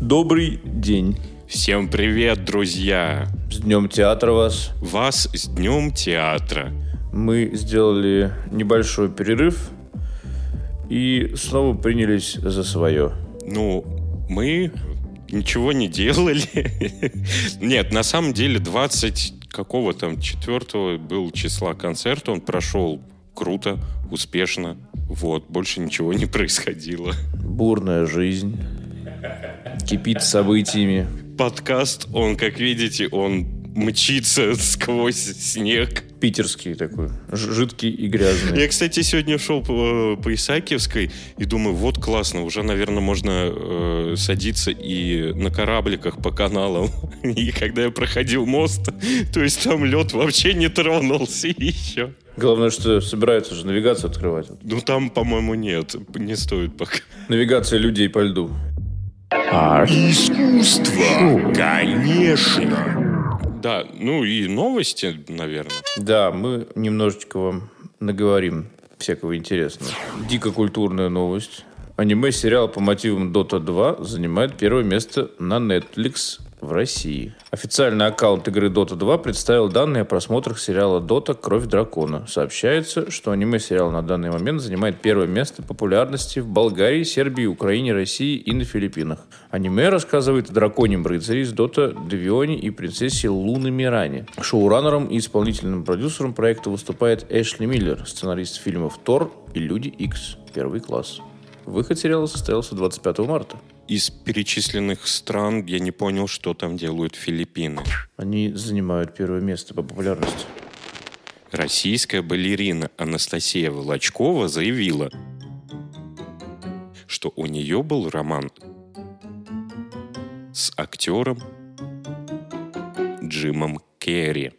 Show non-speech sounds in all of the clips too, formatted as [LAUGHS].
Добрый день. Всем привет, друзья! С Днем театра вас. Вас с Днем театра. Мы сделали небольшой перерыв и снова принялись за свое. Ну, мы ничего не делали. [LAUGHS] Нет, на самом деле 20 какого там четвертого был числа концерт, он прошел круто, успешно. Вот, больше ничего не происходило. Бурная жизнь. Кипит событиями. Подкаст, он, как видите, он мчится сквозь снег. Питерский такой, жидкий и грязный. Я, кстати, сегодня шел по, по Исаакиевской и думаю, вот классно, уже, наверное, можно э, садиться и на корабликах по каналам. [LAUGHS] И когда я проходил мост, [LAUGHS] то есть там лед вообще не тронулся [LAUGHS] еще. Главное, что собираются же навигацию открывать. Ну там, по-моему, нет, не стоит пока. Навигация людей по льду. Искусство, конечно. Да, ну и новости, наверное. Да, мы немножечко вам наговорим всякого интересного. Дико культурная новость. Аниме-сериал по мотивам Dota 2 занимает первое место на Netflix в России. Официальный аккаунт игры Dota 2 представил данные о просмотрах сериала Dota «Кровь дракона». Сообщается, что аниме-сериал на данный момент занимает первое место популярности в Болгарии, Сербии, Украине, России и на Филиппинах. Аниме рассказывает о драконьем рыцаре из Дота Девионе и принцессе Луны Миране. Шоураннером и исполнительным продюсером проекта выступает Эшли Миллер, сценарист фильмов «Тор» и «Люди Икс. Первый класс». Выход сериала состоялся 25 марта. Из перечисленных стран я не понял, что там делают Филиппины. Они занимают первое место по популярности. Российская балерина Анастасия Волочкова заявила, что у нее был роман с актером Джимом Керри.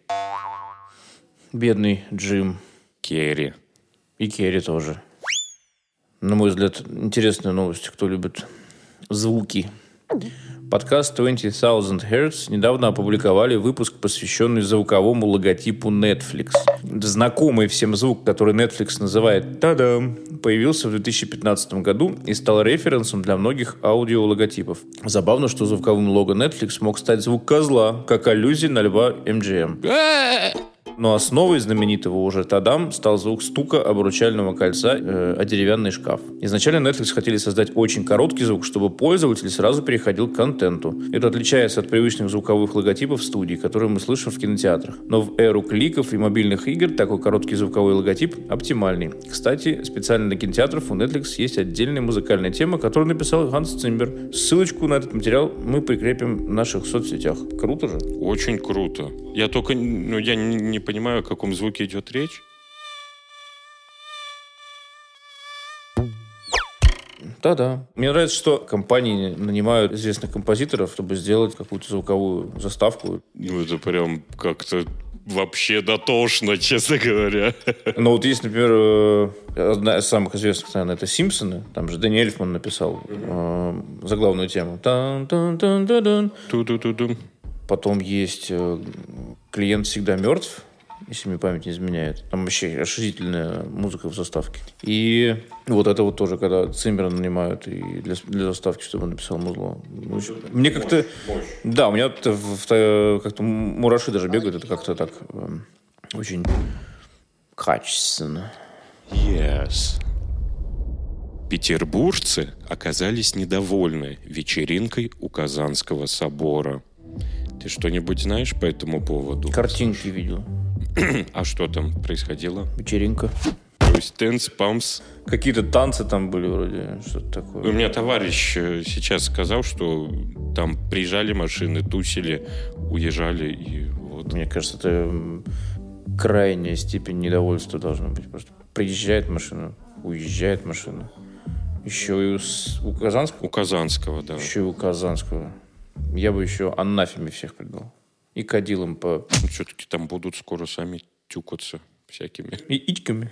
Бедный Джим Керри. и Керри тоже. На мой взгляд, интересная новость, кто любит звуки. Подкаст 20,000 Hertz недавно опубликовали выпуск, посвященный звуковому логотипу Netflix. Знакомый всем звук, который Netflix называет «Та-дам», появился в 2015 году и стал референсом для многих аудиологотипов. Забавно, что звуковым лого Netflix мог стать звук козла, как аллюзия на льва MGM. Но основой знаменитого уже Тадам стал звук стука обручального кольца э, о деревянный шкаф. Изначально Netflix хотели создать очень короткий звук, чтобы пользователь сразу переходил к контенту. Это отличается от привычных звуковых логотипов студии, которые мы слышим в кинотеатрах. Но в эру кликов и мобильных игр такой короткий звуковой логотип оптимальный. Кстати, специально для кинотеатров у Netflix есть отдельная музыкальная тема, которую написал Ганс Цимбер. Ссылочку на этот материал мы прикрепим в наших соцсетях. Круто же? Очень круто. Я только ну, я не, не понимаю, о каком звуке идет речь. Да-да. Мне нравится, что компании нанимают известных композиторов, чтобы сделать какую-то звуковую заставку. Ну, это прям как-то вообще дотошно, [LAUGHS] честно говоря. Но вот есть, например, э, одна из самых известных, наверное, это «Симпсоны». Там же Дэнни Эльфман написал э, заглавную тему. Потом есть э, «Клиент всегда мертв», если мне память не изменяет. Там вообще ошизительная музыка в заставке. И вот это вот тоже, когда Циммера нанимают и для, для заставки, чтобы он написал музло. Ну, Мне как-то... Да, у меня это в- в- как-то мураши даже бегают. Это как-то так эм, очень качественно. Yes. Петербуржцы оказались недовольны вечеринкой у Казанского собора. Ты что-нибудь знаешь по этому поводу? Картинки видел. А что там происходило? Вечеринка. То есть Dance Pumps. Какие-то танцы там были вроде, что-то У такое. меня товарищ э, сейчас сказал, что там приезжали машины, тусили, уезжали и вот. Мне кажется, это крайняя степень недовольства должна быть. Просто приезжает машина, уезжает машина. Еще и у, у Казанского, У Казанского, да. еще и у Казанского. Я бы еще анафеме всех придал. И кадилом по... Все-таки там будут скоро сами тюкаться всякими. И ичками.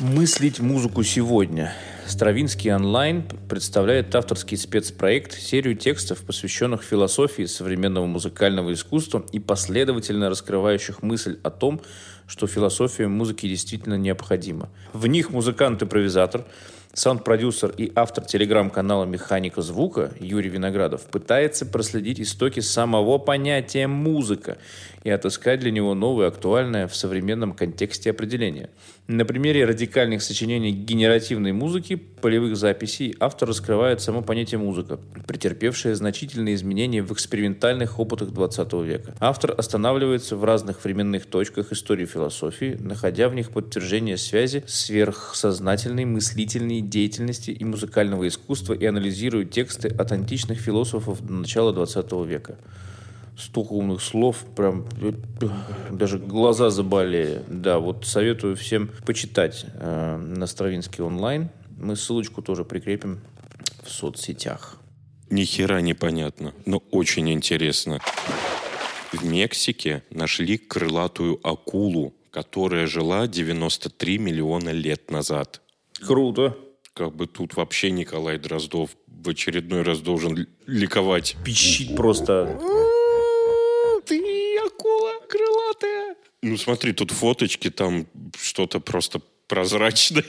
Мыслить музыку сегодня. Стравинский онлайн представляет авторский спецпроект, серию текстов, посвященных философии современного музыкального искусства и последовательно раскрывающих мысль о том, что философия музыки действительно необходима. В них музыкант-импровизатор Саунд-продюсер и автор телеграм-канала «Механика звука» Юрий Виноградов пытается проследить истоки самого понятия «музыка» и отыскать для него новое, актуальное в современном контексте определение. На примере радикальных сочинений генеративной музыки, полевых записей, автор раскрывает само понятие «музыка», претерпевшее значительные изменения в экспериментальных опытах 20 века. Автор останавливается в разных временных точках истории философии, находя в них подтверждение связи сверхсознательной мыслительной деятельности и музыкального искусства и анализирует тексты от античных философов до начала 20 века столько умных слов, прям даже глаза заболели. Да, вот советую всем почитать э, на Стравинский онлайн. Мы ссылочку тоже прикрепим в соцсетях. Ни хера непонятно, но очень интересно. В Мексике нашли крылатую акулу, которая жила 93 миллиона лет назад. Круто. Как бы тут вообще Николай Дроздов в очередной раз должен ликовать. Пищит просто ты акула крылатая. Ну смотри, тут фоточки, там что-то просто прозрачное.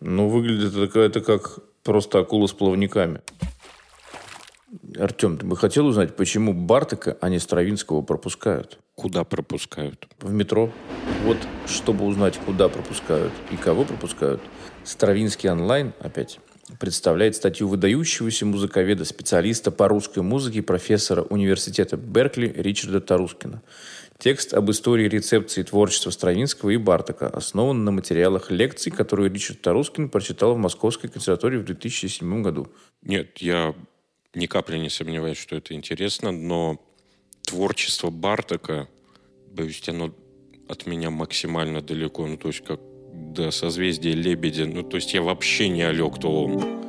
Ну, выглядит это, это как просто акула с плавниками. Артем, ты бы хотел узнать, почему Бартака, а не Стравинского пропускают? Куда пропускают? В метро. Вот, чтобы узнать, куда пропускают и кого пропускают, Стравинский онлайн опять представляет статью выдающегося музыковеда, специалиста по русской музыке, профессора университета Беркли Ричарда Тарускина. Текст об истории рецепции творчества Стравинского и Бартака основан на материалах лекций, которые Ричард Тарускин прочитал в Московской консерватории в 2007 году. Нет, я ни капли не сомневаюсь, что это интересно, но творчество Бартака, боюсь, оно от меня максимально далеко. Ну, то есть, как до созвездия Лебедя. Ну, то есть я вообще не олег то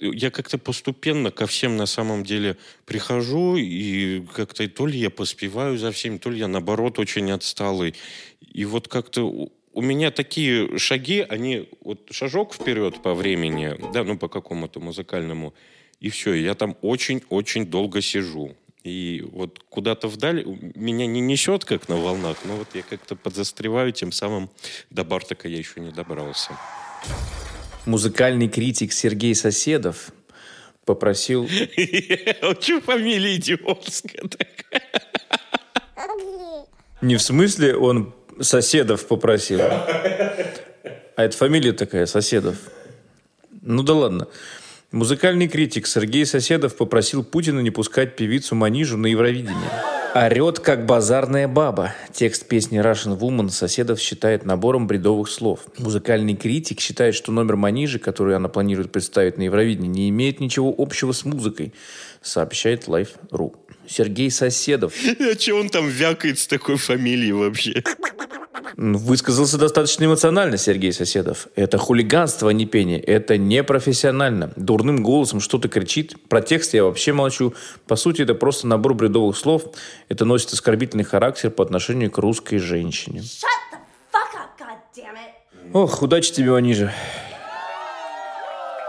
я как-то постепенно ко всем на самом деле прихожу, и как-то то ли я поспеваю за всеми, то ли я, наоборот, очень отсталый. И вот как-то у меня такие шаги, они вот шажок вперед по времени, да, ну по какому-то музыкальному, и все, я там очень-очень долго сижу. И вот куда-то вдаль меня не несет, как на волнах, но вот я как-то подзастреваю, тем самым до Бартака я еще не добрался. Музыкальный критик Сергей Соседов попросил... [LAUGHS] Что фамилия идиотская такая? Не в смысле он Соседов попросил, а это фамилия такая, Соседов. Ну да ладно. Музыкальный критик Сергей Соседов попросил Путина не пускать певицу Манижу на Евровидение. «Орет, как базарная баба». Текст песни Russian Woman Соседов считает набором бредовых слов. Музыкальный критик считает, что номер Манижи, который она планирует представить на Евровидении, не имеет ничего общего с музыкой, сообщает Life.ru. Сергей Соседов. [LAUGHS] А что он там вякает с такой фамилией вообще? Высказался достаточно эмоционально Сергей Соседов. Это хулиганство, а не пение. Это непрофессионально. Дурным голосом что-то кричит. Про текст я вообще молчу. По сути, это просто набор бредовых слов. Это носит оскорбительный характер по отношению к русской женщине. Ох, удачи тебе, Ваниже.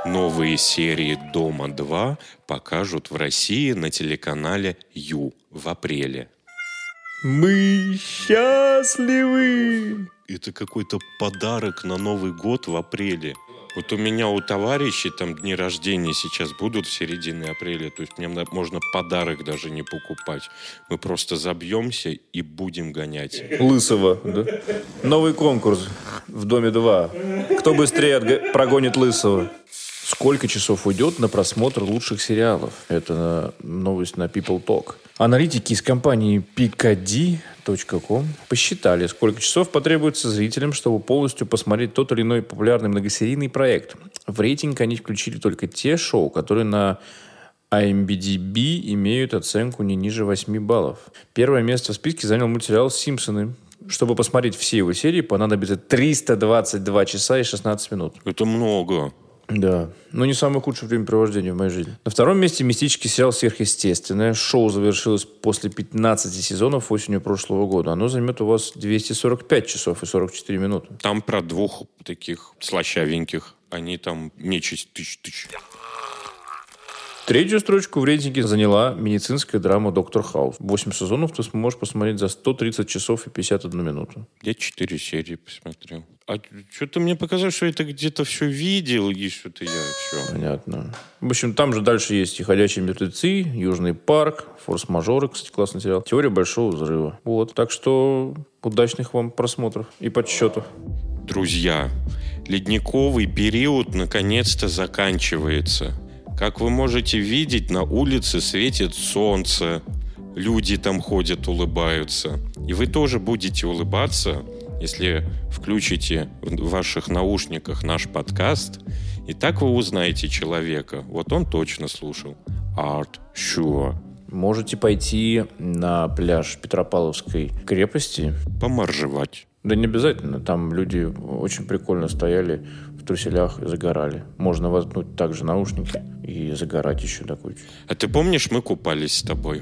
Новые серии «Дома-2» покажут в России на телеканале «Ю» в апреле. Мы счастливы! Это какой-то подарок на Новый год в апреле. Вот у меня у товарищей там дни рождения сейчас будут в середине апреля, то есть мне можно подарок даже не покупать. Мы просто забьемся и будем гонять. Лысого, да? Новый конкурс в Доме 2. Кто быстрее прогонит Лысого? Сколько часов уйдет на просмотр лучших сериалов? Это новость на People Talk. Аналитики из компании pkd.com посчитали, сколько часов потребуется зрителям, чтобы полностью посмотреть тот или иной популярный многосерийный проект. В рейтинг они включили только те шоу, которые на IMDb имеют оценку не ниже 8 баллов. Первое место в списке занял мультсериал «Симпсоны». Чтобы посмотреть все его серии, понадобится 322 часа и 16 минут. Это много. Да, но не самое худшее времяпровождение в моей жизни. На втором месте мистический сериал «Сверхъестественное». Шоу завершилось после 15 сезонов осенью прошлого года. Оно займет у вас 245 часов и 44 минуты. Там про двух таких слащавеньких. Они там нечисть тысяч-тысяч. Третью строчку в рейтинге заняла медицинская драма «Доктор Хаус». Восемь сезонов ты сможешь посмотреть за 130 часов и 51 минуту. Я четыре серии посмотрел. А что-то мне показалось, что это где-то все видел, и что-то я все. Понятно. В общем, там же дальше есть и «Ходячие мертвецы», «Южный парк», «Форс-мажоры», кстати, классный сериал, «Теория большого взрыва». Вот. Так что удачных вам просмотров и подсчетов. Друзья, ледниковый период наконец-то заканчивается. Как вы можете видеть, на улице светит солнце, люди там ходят, улыбаются. И вы тоже будете улыбаться, если включите в ваших наушниках наш подкаст, и так вы узнаете человека. Вот он точно слушал. Art Sure. Можете пойти на пляж Петропавловской крепости. Поморжевать. Да не обязательно. Там люди очень прикольно стояли в труселях загорали. Можно воткнуть также наушники и загорать еще до кучи. А ты помнишь, мы купались с тобой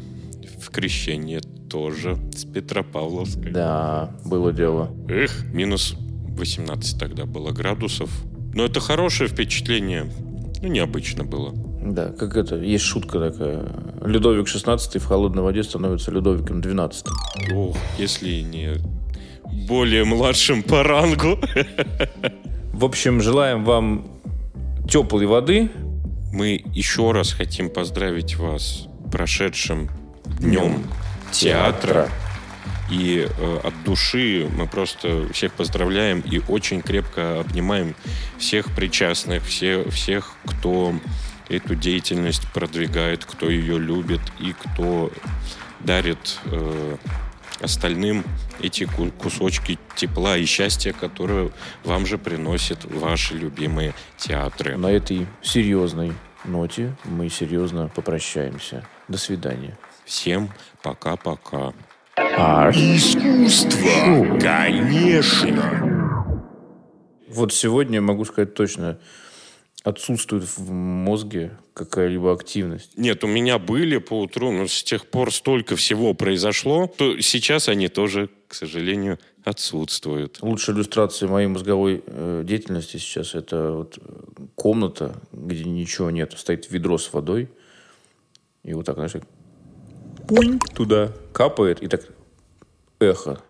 в крещении тоже с Петропавловской? Да, было дело. Эх, минус 18 тогда было градусов. Но это хорошее впечатление. Ну, необычно было. Да, как это, есть шутка такая. Людовик 16 в холодной воде становится Людовиком 12. Ох, если не более младшим по рангу. [LAUGHS] В общем, желаем вам теплой воды. Мы еще раз хотим поздравить вас прошедшим днем театра. И э, от души мы просто всех поздравляем и очень крепко обнимаем всех причастных, все, всех, кто эту деятельность продвигает, кто ее любит и кто дарит э, остальным эти кусочки тепла и счастья, которые вам же приносят ваши любимые театры. На этой серьезной ноте мы серьезно попрощаемся. До свидания. Всем пока-пока. А искусство, конечно. Вот сегодня могу сказать точно, отсутствует в мозге какая-либо активность. Нет, у меня были по утру, но с тех пор столько всего произошло, то сейчас они тоже, к сожалению, отсутствуют. Лучшая иллюстрация моей мозговой э, деятельности сейчас это вот комната, где ничего нет, стоит ведро с водой, и вот так, знаешь, туда капает, и так эхо